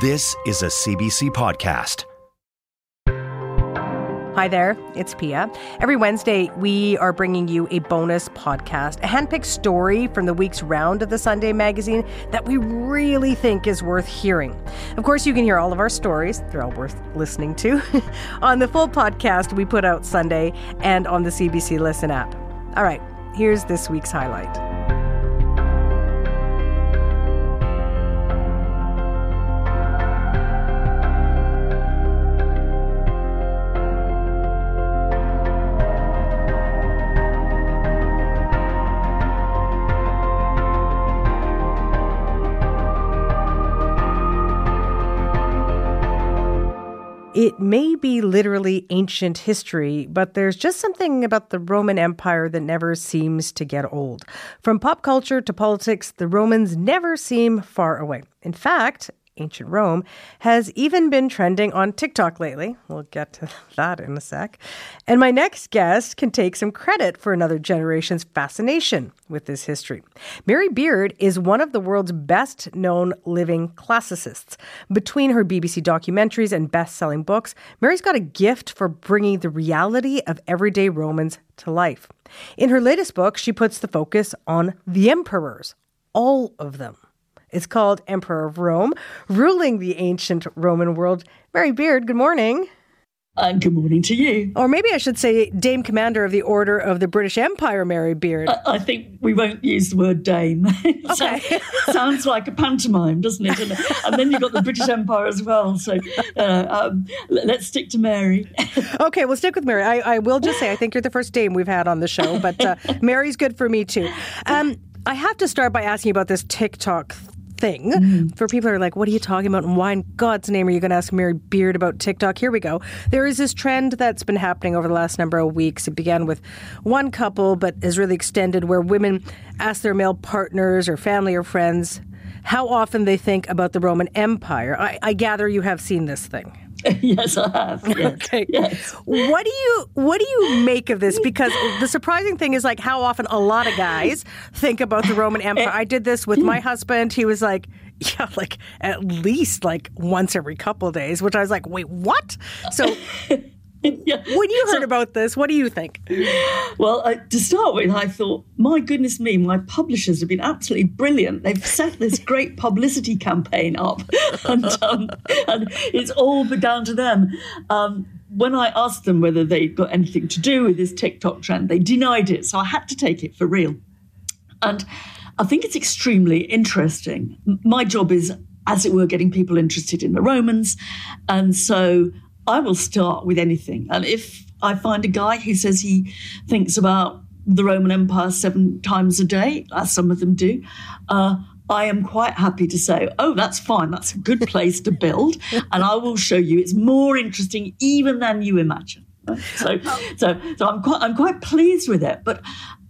This is a CBC podcast. Hi there, it's Piya. Every Wednesday, we are bringing you a bonus podcast, a handpicked story from the week's round of the Sunday magazine that we really think is worth hearing. Of course, you can hear all of our stories, they're all worth listening to, on the full podcast we put out Sunday and on the CBC Listen app. All right, here's this week's highlight. It may be literally ancient history, but there's just something about the Roman Empire that never seems to get old. From pop culture to politics, the Romans never seem far away. In fact, ancient Rome, has even been trending on TikTok lately. We'll get to that in a sec. And my next guest can take some credit for another generation's fascination with this history. Mary Beard is one of the world's best known living classicists. Between her BBC documentaries and best selling books, Mary's got a gift for bringing the reality of everyday Romans to life. In her latest book, she puts the focus on the emperors, all of them. It's called Emperor of Rome, ruling the ancient Roman world. Mary Beard, good morning. And uh, good morning to you. Or maybe I should say Dame Commander of the Order of the British Empire, Mary Beard. I, I think we won't use the word Dame. Okay. sounds like a pantomime, doesn't it? And, and, then you've got the British Empire as well. So uh, um, let's stick to Mary. okay, we'll stick with Mary. I, I, will just say I think you're the first Dame we've had on the show, but uh, Mary's good for me too. Um, I have to start by asking you about this TikTok thing mm. for people who are like, what are you talking about? And why in God's name are you going to ask Mary Beard about TikTok? Here we go. There is this trend that's been happening over the last number of weeks. It began with one couple, but has really extended where women ask their male partners or family or friends how often they think about the Roman Empire. I, I gather you have seen this thing. yes, I have. Yes. Okay. Yes. What do you what do you make of this? Because the surprising thing is like how often a lot of guys think about the Roman Empire. I did this with my husband. He was like, yeah, like at least like once every couple days, which I was like, wait, what? So yeah. When you heard so, about this, what do you think? Well, uh, to start with, I thought, my goodness me, my publishers have been absolutely brilliant. They've set this great publicity campaign up, and, um, and it's all down to them. Um, when I asked them whether they'd got anything to do with this TikTok trend, they denied it. So I had to take it for real. And I think it's extremely interesting. My job is, as it were, getting people interested in the Romans. And so I will start with anything. And if I find a guy who says he thinks about the Roman Empire seven times a day, as some of them do, uh, I am quite happy to say, oh, that's fine. That's a good place to build. And I will show you it's more interesting even than you imagine. So, so, so I'm quite, I'm quite pleased with it, but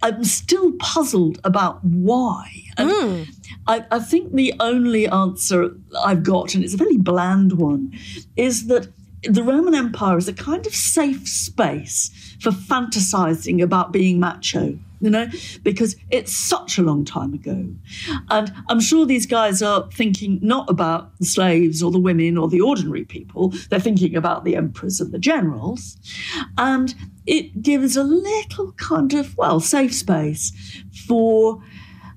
I'm still puzzled about why. Mm. I, I think the only answer I've got, and it's a very bland one, is that the Roman Empire is a kind of safe space for fantasizing about being macho, you know, because it's such a long time ago. And I'm sure these guys are thinking not about the slaves or the women or the ordinary people, they're thinking about the emperors and the generals. And it gives a little kind of, well, safe space for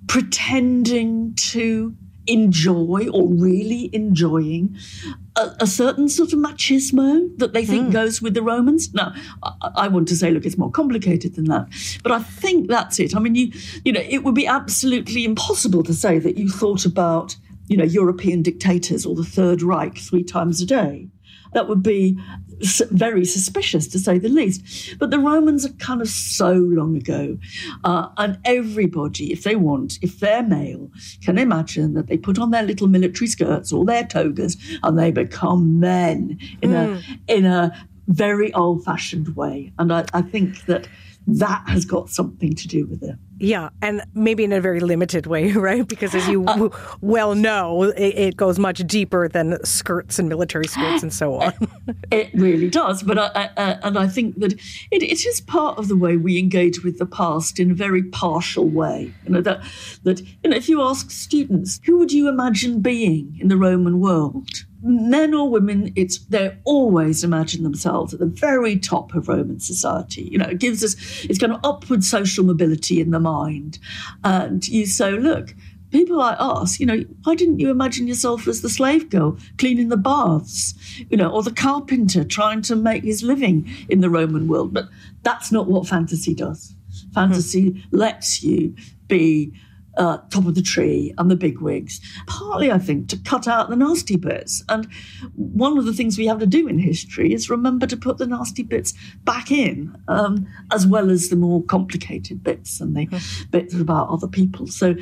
pretending to enjoy or really enjoying a, a, certain sort of machismo that they think mm. goes with the Romans. Now, I, I, want to say, look, it's more complicated than that, but I think that's it. I mean, you, you know, it would be absolutely impossible to say that you thought about, you know, European dictators or the Third Reich three times a day. That would be very suspicious to say the least. But the Romans are kind of so long ago. Uh, and everybody, if they want, if they're male, can imagine that they put on their little military skirts or their togas and they become men in, mm. a, hmm. in a very old fashioned way. And I, I think that that has got something to do with it. Yeah, and maybe in a very limited way, right? Because as you uh, well know, it, it, goes much deeper than skirts and military skirts and so on. it really does, but I, I, and I think that it, it is part of the way we engage with the past in a very partial way. You know that that you know if you ask students, who would you imagine being in the Roman world? Men or women, it's they always imagine themselves at the very top of Roman society. You know, it gives us it's kind of upward social mobility in the mind. And you say, look, people like ask, you know, why didn't you imagine yourself as the slave girl cleaning the baths, you know, or the carpenter trying to make his living in the Roman world? But that's not what fantasy does. Fantasy mm-hmm. lets you be uh, top of the tree and the big wigs, partly, I think, to cut out the nasty bits. And one of the things we have to do in history is remember to put the nasty bits back in, um, as well as the more complicated bits and the mm. bits about other people. So,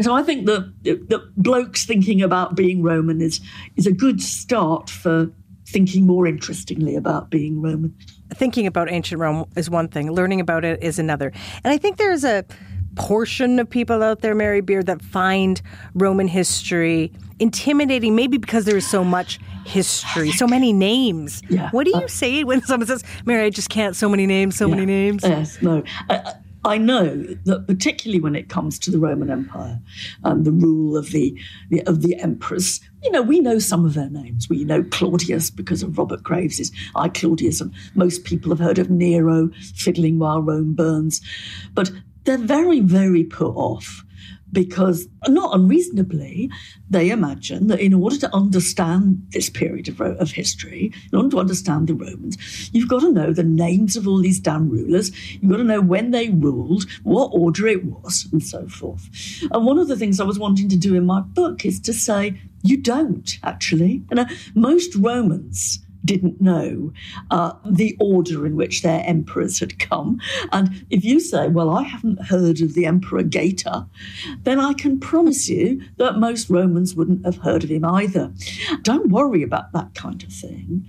so I think that, that blokes thinking about being Roman is, is a good start for thinking more interestingly about being Roman. Thinking about ancient Rome is one thing, learning about it is another. And I think there's a portion of people out there, Mary Beard, that find Roman history intimidating, maybe because there is so much history, so many names. Yeah. What do you uh, say when someone says, Mary, I just can't, so many names, so yeah. many names? Yes, no. I, I know that particularly when it comes to the Roman Empire and the rule of the, the, of the emperors, you know, we know some of their names. We know Claudius because of Robert Graves's I Claudius, and most people have heard of Nero fiddling while Rome burns. But they're very, very put off because, not unreasonably, they imagine that in order to understand this period of, of, history, in order to understand the Romans, you've got to know the names of all these damn rulers, you've got to know when they ruled, what order it was, and so forth. And one of the things I was wanting to do in my book is to say, you don't actually. Know, most Romans didn't know uh, the order in which their emperors had come. And if you say, Well, I haven't heard of the Emperor Geta, then I can promise you that most Romans wouldn't have heard of him either. Don't worry about that kind of thing.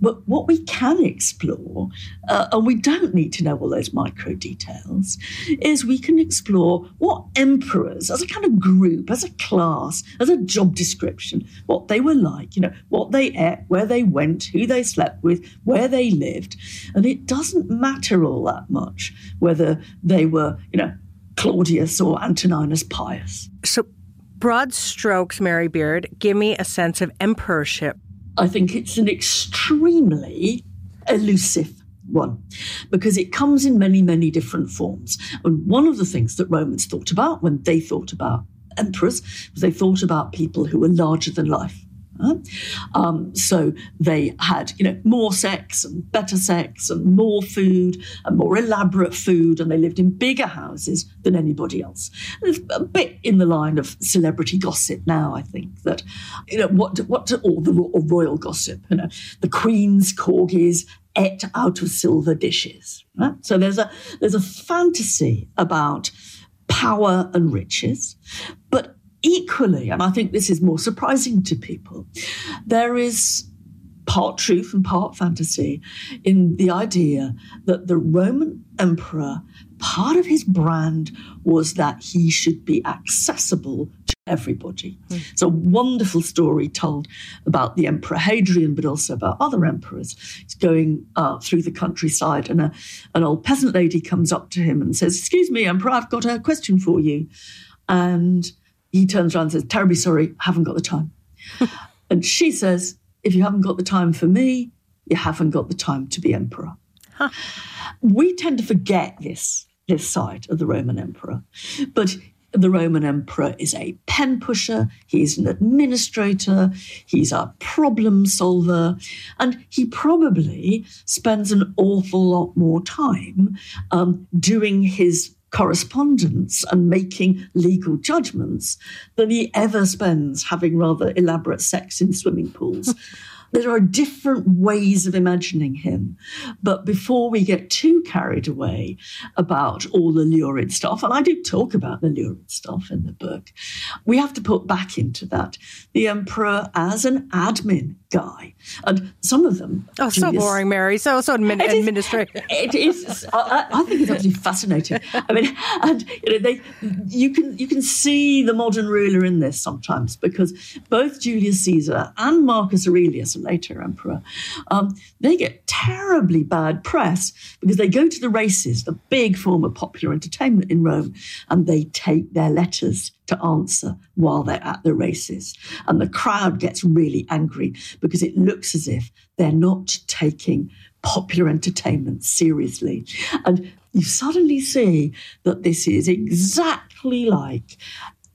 But what we can explore, uh, and we don't need to know all those micro details, is we can explore what emperors, as a kind of group, as a class, as a job description, what they were like, you know, what they ate, where they went, who they slept with, where they lived. And it doesn't matter all that much whether they were, you know, Claudius or Antoninus Pius. So, broad strokes, Mary Beard, give me a sense of emperorship. I think it's an extremely elusive one because it comes in many, many different forms. And one of the things that Romans thought about when they thought about emperors was they thought about people who were larger than life. Um, so they had, you know, more sex and better sex and more food and more elaborate food, and they lived in bigger houses than anybody else. There's a bit in the line of celebrity gossip now, I think that, you know, what what all the or royal gossip, you know, the queen's corgis ate out of silver dishes. Right? So there's a there's a fantasy about power and riches, Equally, and I think this is more surprising to people, there is part truth and part fantasy in the idea that the Roman emperor, part of his brand was that he should be accessible to everybody. Mm. It's a wonderful story told about the Emperor Hadrian, but also about other emperors. He's going uh, through the countryside, and a, an old peasant lady comes up to him and says, Excuse me, Emperor, I've got a question for you. And he turns around and says, Terribly sorry, haven't got the time. and she says, If you haven't got the time for me, you haven't got the time to be emperor. Huh. We tend to forget this, this side of the Roman emperor. But the Roman emperor is a pen pusher, he's an administrator, he's a problem solver, and he probably spends an awful lot more time um, doing his correspondence and making legal judgments than he ever spends having rather elaborate sex in swimming pools. there are different ways of imagining him. But before we get too carried away about all the lurid stuff, and I do talk about the lurid stuff in the book, we have to put back into that the emperor as an admin guy. And some of them. Oh, so boring, Mary. So, so admin- it administrative. It is. I, I, think it's absolutely fascinating. I mean, and you know, they, you can you can see the modern ruler in this sometimes because both Julius Caesar and Marcus Aurelius the later emperor, um, they get terribly bad press because they go to the races, the big form of popular entertainment in Rome, and they take their letters to answer while they're at the races. And the crowd gets really angry because it looks as if they're not taking popular entertainment seriously. And you suddenly see that this is exactly like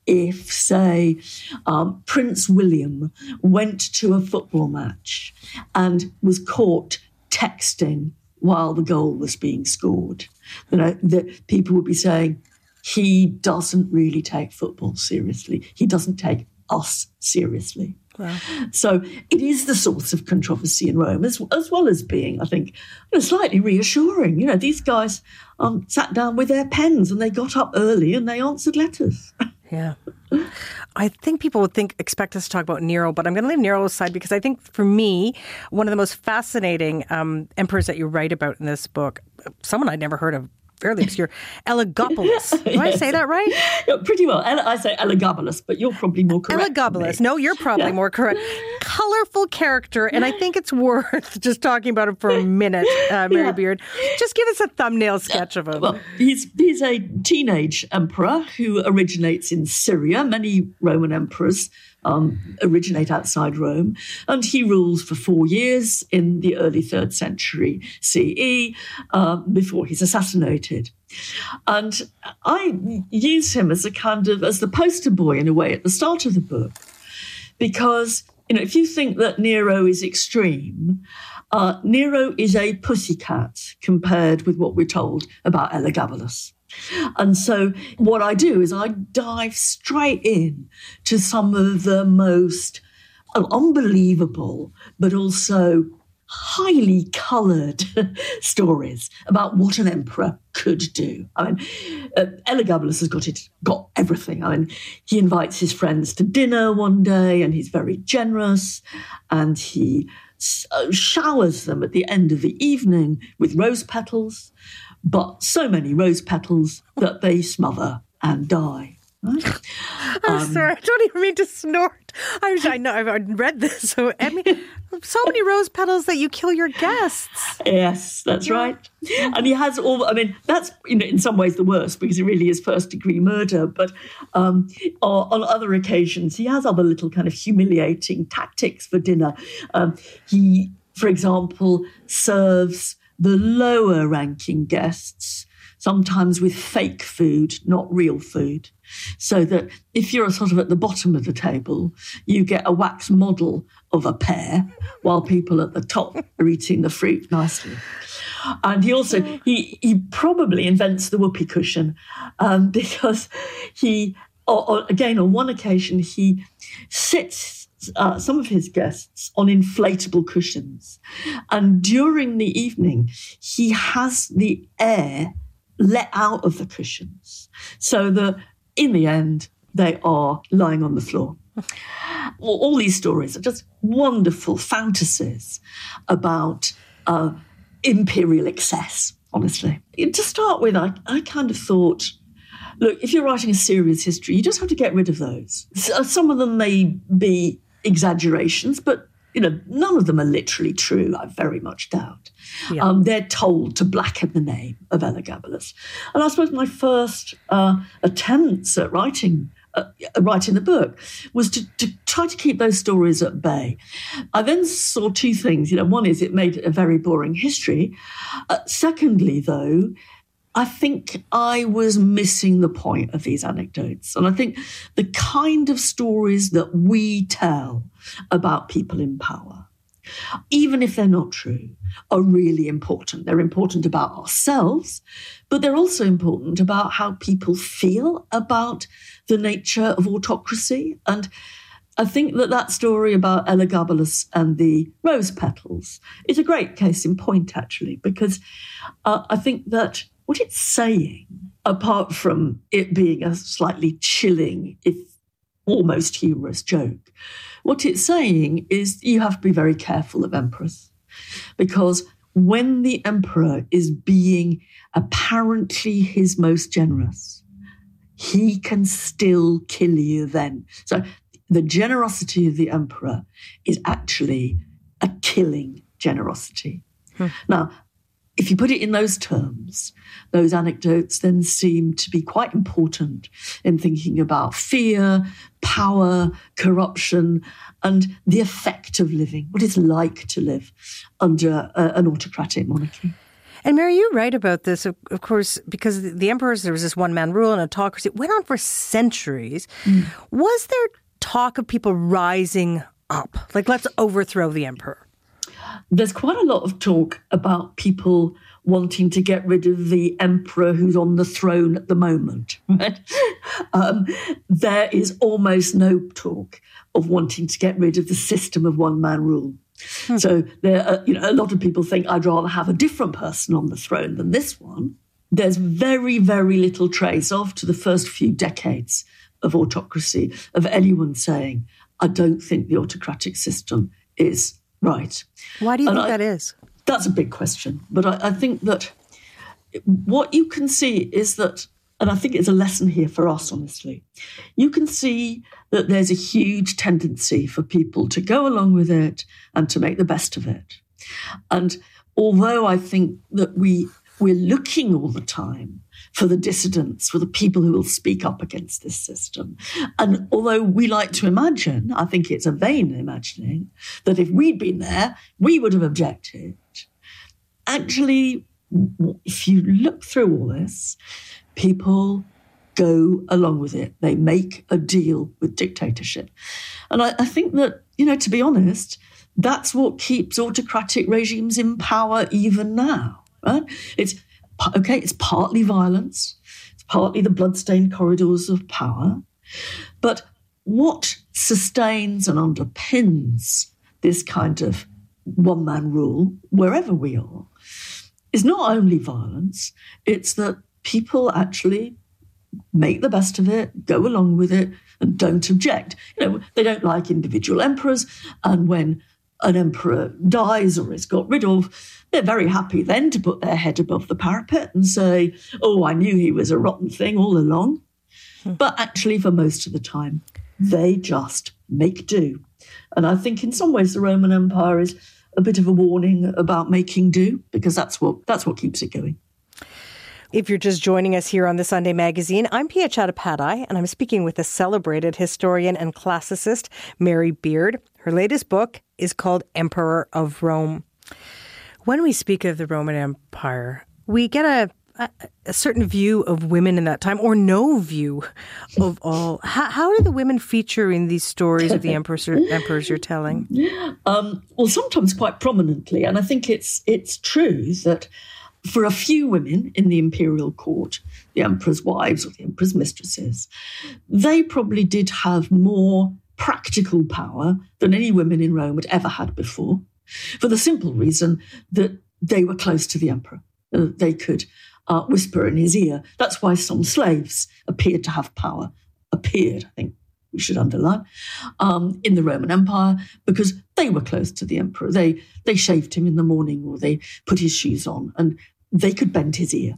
if, say, um, Prince William went to a football match and was caught texting while the goal was being scored. You know, that people would be saying, he doesn't really take football seriously. He doesn't take us seriously. Wow. So it is the source of controversy in Rome, as, as well as being, I think, you know, slightly reassuring. You know, these guys um, sat down with their pens and they got up early and they answered letters. Yeah. I think people would think expect us to talk about Nero, but I'm going to leave Nero aside because I think for me, one of the most fascinating um, emperors that you write about in this book, someone I'd never heard of fairly obscure. Elagabalus. Do yes. I say that right? Yeah, pretty well. I say Elagabalus, but you're probably more correct. Elagabalus. No, you're probably yeah. more correct. Colorful character, and I think it's worth just talking about him for a minute, uh, Mary yeah. Beard. Just give us a thumbnail sketch of him. Well, he's he's a teenage emperor who originates in Syria. Many Roman emperors um, originate outside Rome. And he rules for four years in the early third century CE uh, before he's assassinated. And I use him as a kind of as the poster boy in a way at the start of the book, because you know if you think that Nero is extreme, uh, Nero is a pussycat compared with what we're told about Elagabalus. And so what I do is I dive straight in to some of the most unbelievable, but also highly coloured stories about what an emperor could do. I mean, uh, Elagabalus has got it, got everything. I mean, he invites his friends to dinner one day, and he's very generous, and he uh, showers them at the end of the evening with rose petals but so many rose petals that they smother and die. Right? I'm um, sorry, I don't even mean to snort. I, I know I've read this. So I mean, so many rose petals that you kill your guests. Yes, that's right. And he has all. I mean, that's you know, in some ways the worst because it really is first degree murder. But um, on other occasions, he has other little kind of humiliating tactics for dinner. Um, he, for example, serves the lower ranking guests, sometimes with fake food, not real food. So that if you're sort of at the bottom of the table, you get a wax model of a pear while people at the top are eating the fruit nicely. And he also he he probably invents the whoopee cushion um, because he or, or again on one occasion he sits uh, some of his guests on inflatable cushions. And during the evening, he has the air let out of the cushions so that in the end, they are lying on the floor. all, all these stories are just wonderful fantasies about uh, imperial excess, honestly. To start with, I, I kind of thought look, if you're writing a serious history, you just have to get rid of those. Some of them may be exaggerations, but you know, none of them are literally true, I very much doubt. Yeah. Um, they're told to blacken the name of Elagabalus. And I suppose my first uh, attempts at writing uh, writing the book was to, to, try to keep those stories at bay. I then saw two things. You know, one is it made a very boring history. Uh, secondly, though, I think I was missing the point of these anecdotes. And I think the kind of stories that we tell about people in power, even if they're not true, are really important. They're important about ourselves, but they're also important about how people feel about the nature of autocracy. And I think that that story about Elagabalus and the rose petals is a great case in point, actually, because uh, I think that what it's saying, apart from it being a slightly chilling, if almost humorous joke, what it's saying is you have to be very careful of emperors because when the emperor is being apparently his most generous, he can still kill you then. So the generosity of the emperor is actually a killing generosity. Hmm. Now, if you put it in those terms, those anecdotes then seem to be quite important in thinking about fear, power, corruption, and the effect of living, what it's like to live under a, an autocratic monarchy. And Mary, you write about this, of, of, course, because the emperors, there was this one man rule and autocracy. It went on for centuries. Mm. Was there talk of people rising up? Like, let's overthrow the emperor? There's quite a lot of talk about people wanting to get rid of the emperor who's on the throne at the moment. Right? Um, there is almost no talk of wanting to get rid of the system of one man rule. Hmm. So there, are, you know, a lot of people think I'd rather have a different person on the throne than this one. There's very, very little trace after the first few decades of autocracy of anyone saying, "I don't think the autocratic system is right. Why do you and think I, that is? That's a big question. But I, I think that what you can see is that, and I think it's a lesson here for us, honestly, you can see that there's a huge tendency for people to go along with it and to make the best of it. And although I think that we we're looking all the time for the dissidents, for the people who will speak up against this system. And although we like to imagine, I think it's a vain imagining, that if we'd been there, we would have objected. Actually, if you look through all this, people go along with it. They make a deal with dictatorship. And I, I think that, you know, to be honest, that's what keeps autocratic regimes in power even now. Right? It's okay, it's partly violence, it's partly the bloodstained corridors of power. But what sustains and underpins this kind of one man rule, wherever we are, is not only violence, it's that people actually make the best of it, go along with it, and don't object. You know, they don't like individual emperors, and when an emperor dies or is got rid of, they're very happy then to put their head above the parapet and say, Oh, I knew he was a rotten thing all along. Hmm. But actually, for most of the time, they just make do. And I think in some ways the Roman Empire is a bit of a warning about making do because that's what that's what keeps it going. If you're just joining us here on the Sunday Magazine, I'm Piya Chattopadhyay, and I'm speaking with a celebrated historian and classicist, Mary Beard. Her latest book is called Emperor of Rome. When we speak of the Roman Empire, we get a a, certain view of women in that time, or no view of all. How, how do the women feature in these stories of the emperors, emperors you're telling? Um, well, sometimes quite prominently, and I think it's it's true that for a few women in the imperial court, the emperor's wives or the emperor's mistresses, they probably did have more practical power than any women in Rome had ever had before, for the simple reason that they were close to the emperor. Uh, they could uh, whisper in his ear. That's why some slaves appeared to have power, appeared, I think we should underline, um, in the Roman Empire because they were close to the emperor. They, they shaved him in the morning or they put his shoes on and they could bend his ear.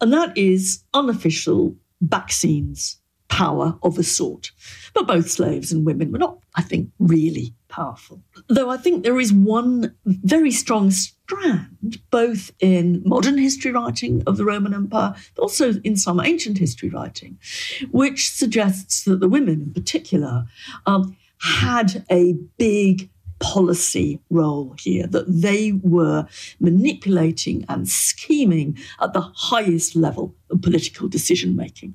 And that is unofficial back scenes power of a sort. But both slaves and women were not, I think, really powerful. Though I think there is one very strong strand, both in modern history writing of the Roman Empire, but also in some ancient history writing, which suggests that the women in particular um, had a big policy role here, that they were manipulating and scheming at the highest level of political decision making.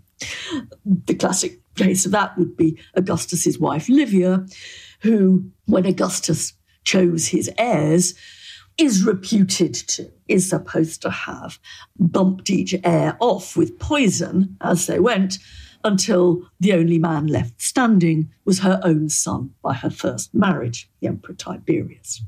The classic of that would be Augustus's wife Livia, who, when Augustus chose his heirs, is reputed to, is supposed to have bumped each heir off with poison as they went until the only man left standing was her own son by her first marriage, the Emperor Tiberius.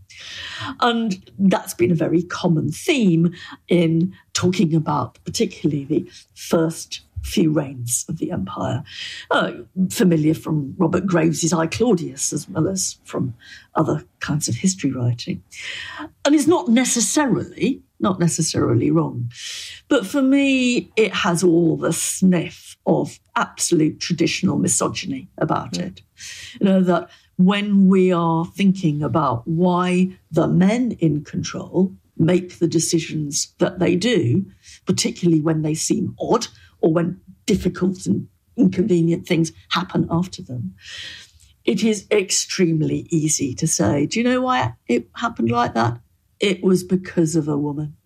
And that's been a very common theme in talking about, particularly the first few reigns of the empire. Uh, familiar from Robert Graves's I Claudius, as well as from other kinds of history writing. And it's not necessarily, not necessarily wrong. But for me, it has all the sniff of absolute traditional misogyny about mm. it. You know, that when we are thinking about why the men in control make the decisions that they do, particularly when they seem odd or when difficult and inconvenient things happen after them. It is extremely easy to say, do you know why it happened like that? It was because of a woman.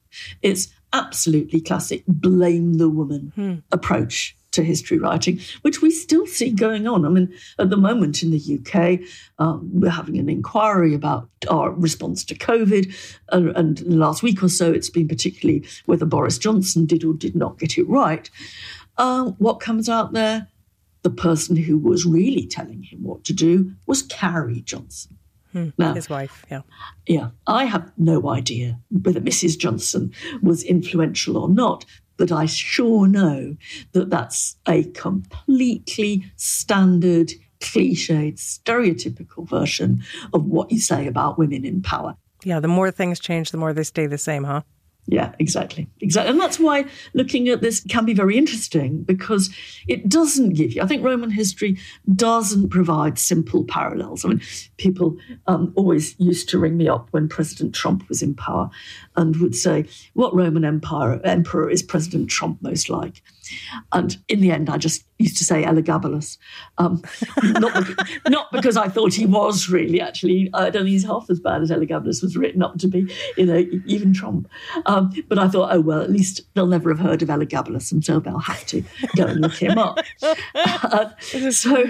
It's absolutely classic blame the woman hmm. approach to history writing, which we still see going on. I mean, at the moment in the UK, um, we're having an inquiry about our response to COVID. And, and last week or so, it's been particularly whether Boris Johnson did or did not get it right. Uh, what comes out there? The person who was really telling him what to do was Carrie Johnson. Hmm, now, his wife, yeah. Yeah. I have no idea whether Mrs. Johnson was influential or not, but I sure know that that's a completely standard, cliched, stereotypical version of what you say about women in power. Yeah, the more things change, the more they stay the same, huh? Yeah, exactly. Exactly. And that's why looking at this can be very interesting because it doesn't give you, I think Roman history doesn't provide simple parallels. I mean, people um, always used to ring me up when President Trump was in power and would say, What Roman Empire emperor is President Trump most like? And in the end, I just used to say Elagabalus. Um, not, because, not because I thought he was really, actually. I don't think he's half as bad as Elagabalus was written up to be, you know, even Trump. Um, but I thought, oh, well, at least they'll never have heard of Elagabalus, and so they'll have to go and look him up. uh, so,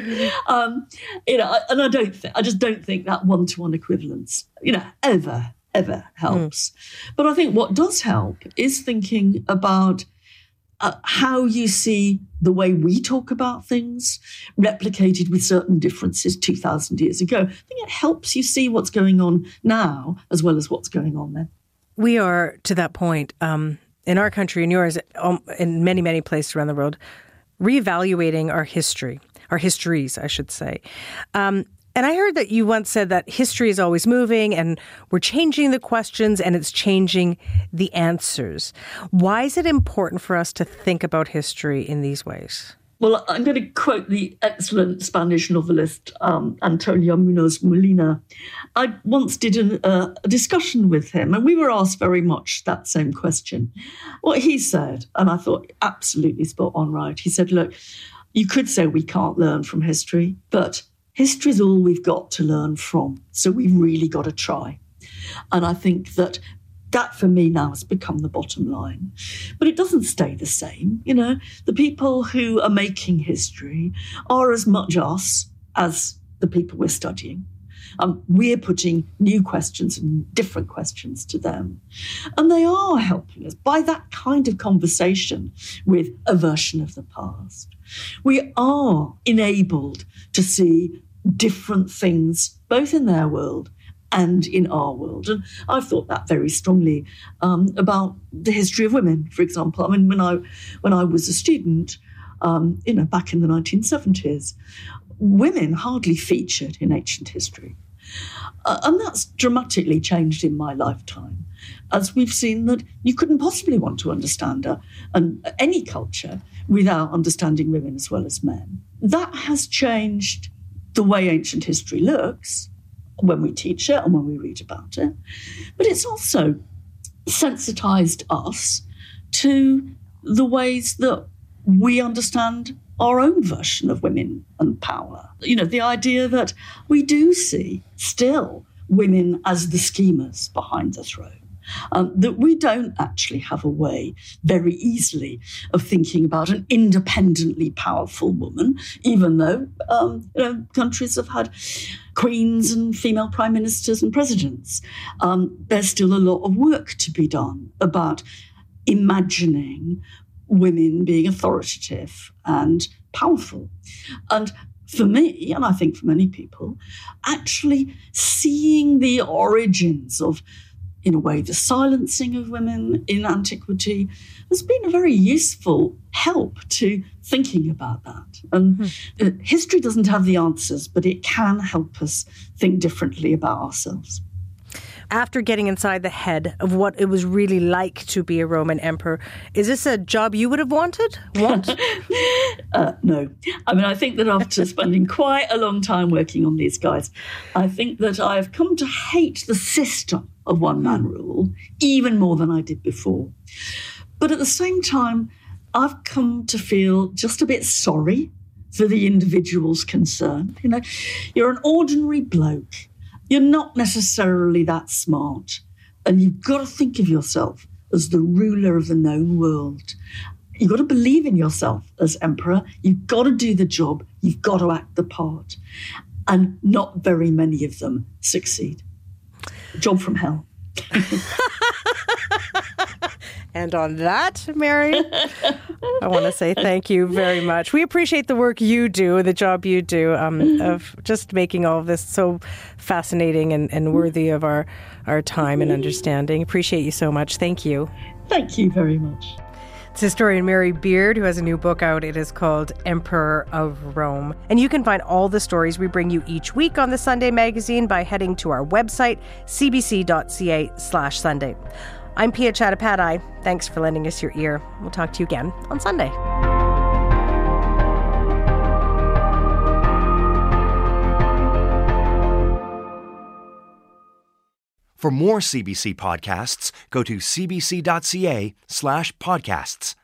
um, you know, and I don't think, I just don't think that one to one equivalence, you know, ever ever helps. Mm. But I think what does help is thinking about uh, how you see the way we talk about things replicated with certain differences 2,000 years ago. I think it helps you see what's going on now as well as what's going on then. We are to that point um, in our country and yours, um, in many, many places around the world, reevaluating our history, our histories, I should say. Um, and I heard that you once said that history is always moving and we're changing the questions and it's changing the answers. Why is it important for us to think about history in these ways? Well, I'm going to quote the excellent Spanish novelist um, Antonio Munoz Molina. I once did an, uh, a discussion with him, and we were asked very much that same question. What he said, and I thought absolutely spot on right. He said, Look, you could say we can't learn from history, but History is all we've got to learn from. So we've really got to try. And I think that that for me now has become the bottom line. But it doesn't stay the same. You know, the people who are making history are as much us as the people we're studying. Um, we're putting new questions and different questions to them. And they are helping us by that kind of conversation with a version of the past. We are enabled to see different things, both in their world and in our world. And I've thought that very strongly um, about the history of women, for example. I mean, when I when I was a student, um, you know, back in the 1970s, women hardly featured in ancient history. Uh, and that's dramatically changed in my lifetime, as we've seen that you couldn't possibly want to understand a, an, any culture without understanding women as well as men. That has changed the way ancient history looks when we teach it and when we read about it. But it's also sensitized us to the ways that we understand our own version of women and power. You know, the idea that we do see still women as the schemers behind the throne. Um, that we don't actually have a way very easily of thinking about an independently powerful woman, even though um, you know, countries have had queens and female prime ministers and presidents. Um, there's still a lot of work to be done about imagining women being authoritative and powerful. And for me, and I think for many people, actually seeing the origins of, in a way, the silencing of women in antiquity has been a very useful help to thinking about that. And mm. history doesn't have the answers, but it can help us think differently about ourselves. After getting inside the head of what it was really like to be a Roman emperor, is this a job you would have wanted? Want? uh, no. I mean, I think that after spending quite a long time working on these guys, I think that I've come to hate the system of one man rule even more than I did before. But at the same time, I've come to feel just a bit sorry for the individuals concerned. You know, you're an ordinary bloke. You're not necessarily that smart. And you've got to think of yourself as the ruler of the known world. You've got to believe in yourself as emperor. You've got to do the job. You've got to act the part. And not very many of them succeed. Job from hell. And on that, Mary, I want to say thank you very much. We appreciate the work you do, the job you do, um, of just making all of this so fascinating and, and worthy of our, our time and understanding. Appreciate you so much. Thank you. Thank you very much. It's historian Mary Beard who has a new book out. It is called Emperor of Rome. And you can find all the stories we bring you each week on the Sunday magazine by heading to our website, cbc.ca slash Sunday. I'm Piya Chattopadhyay. Thanks for lending us your ear. We'll talk to you again on Sunday. For more CBC podcasts, go to cbc.ca slash podcasts.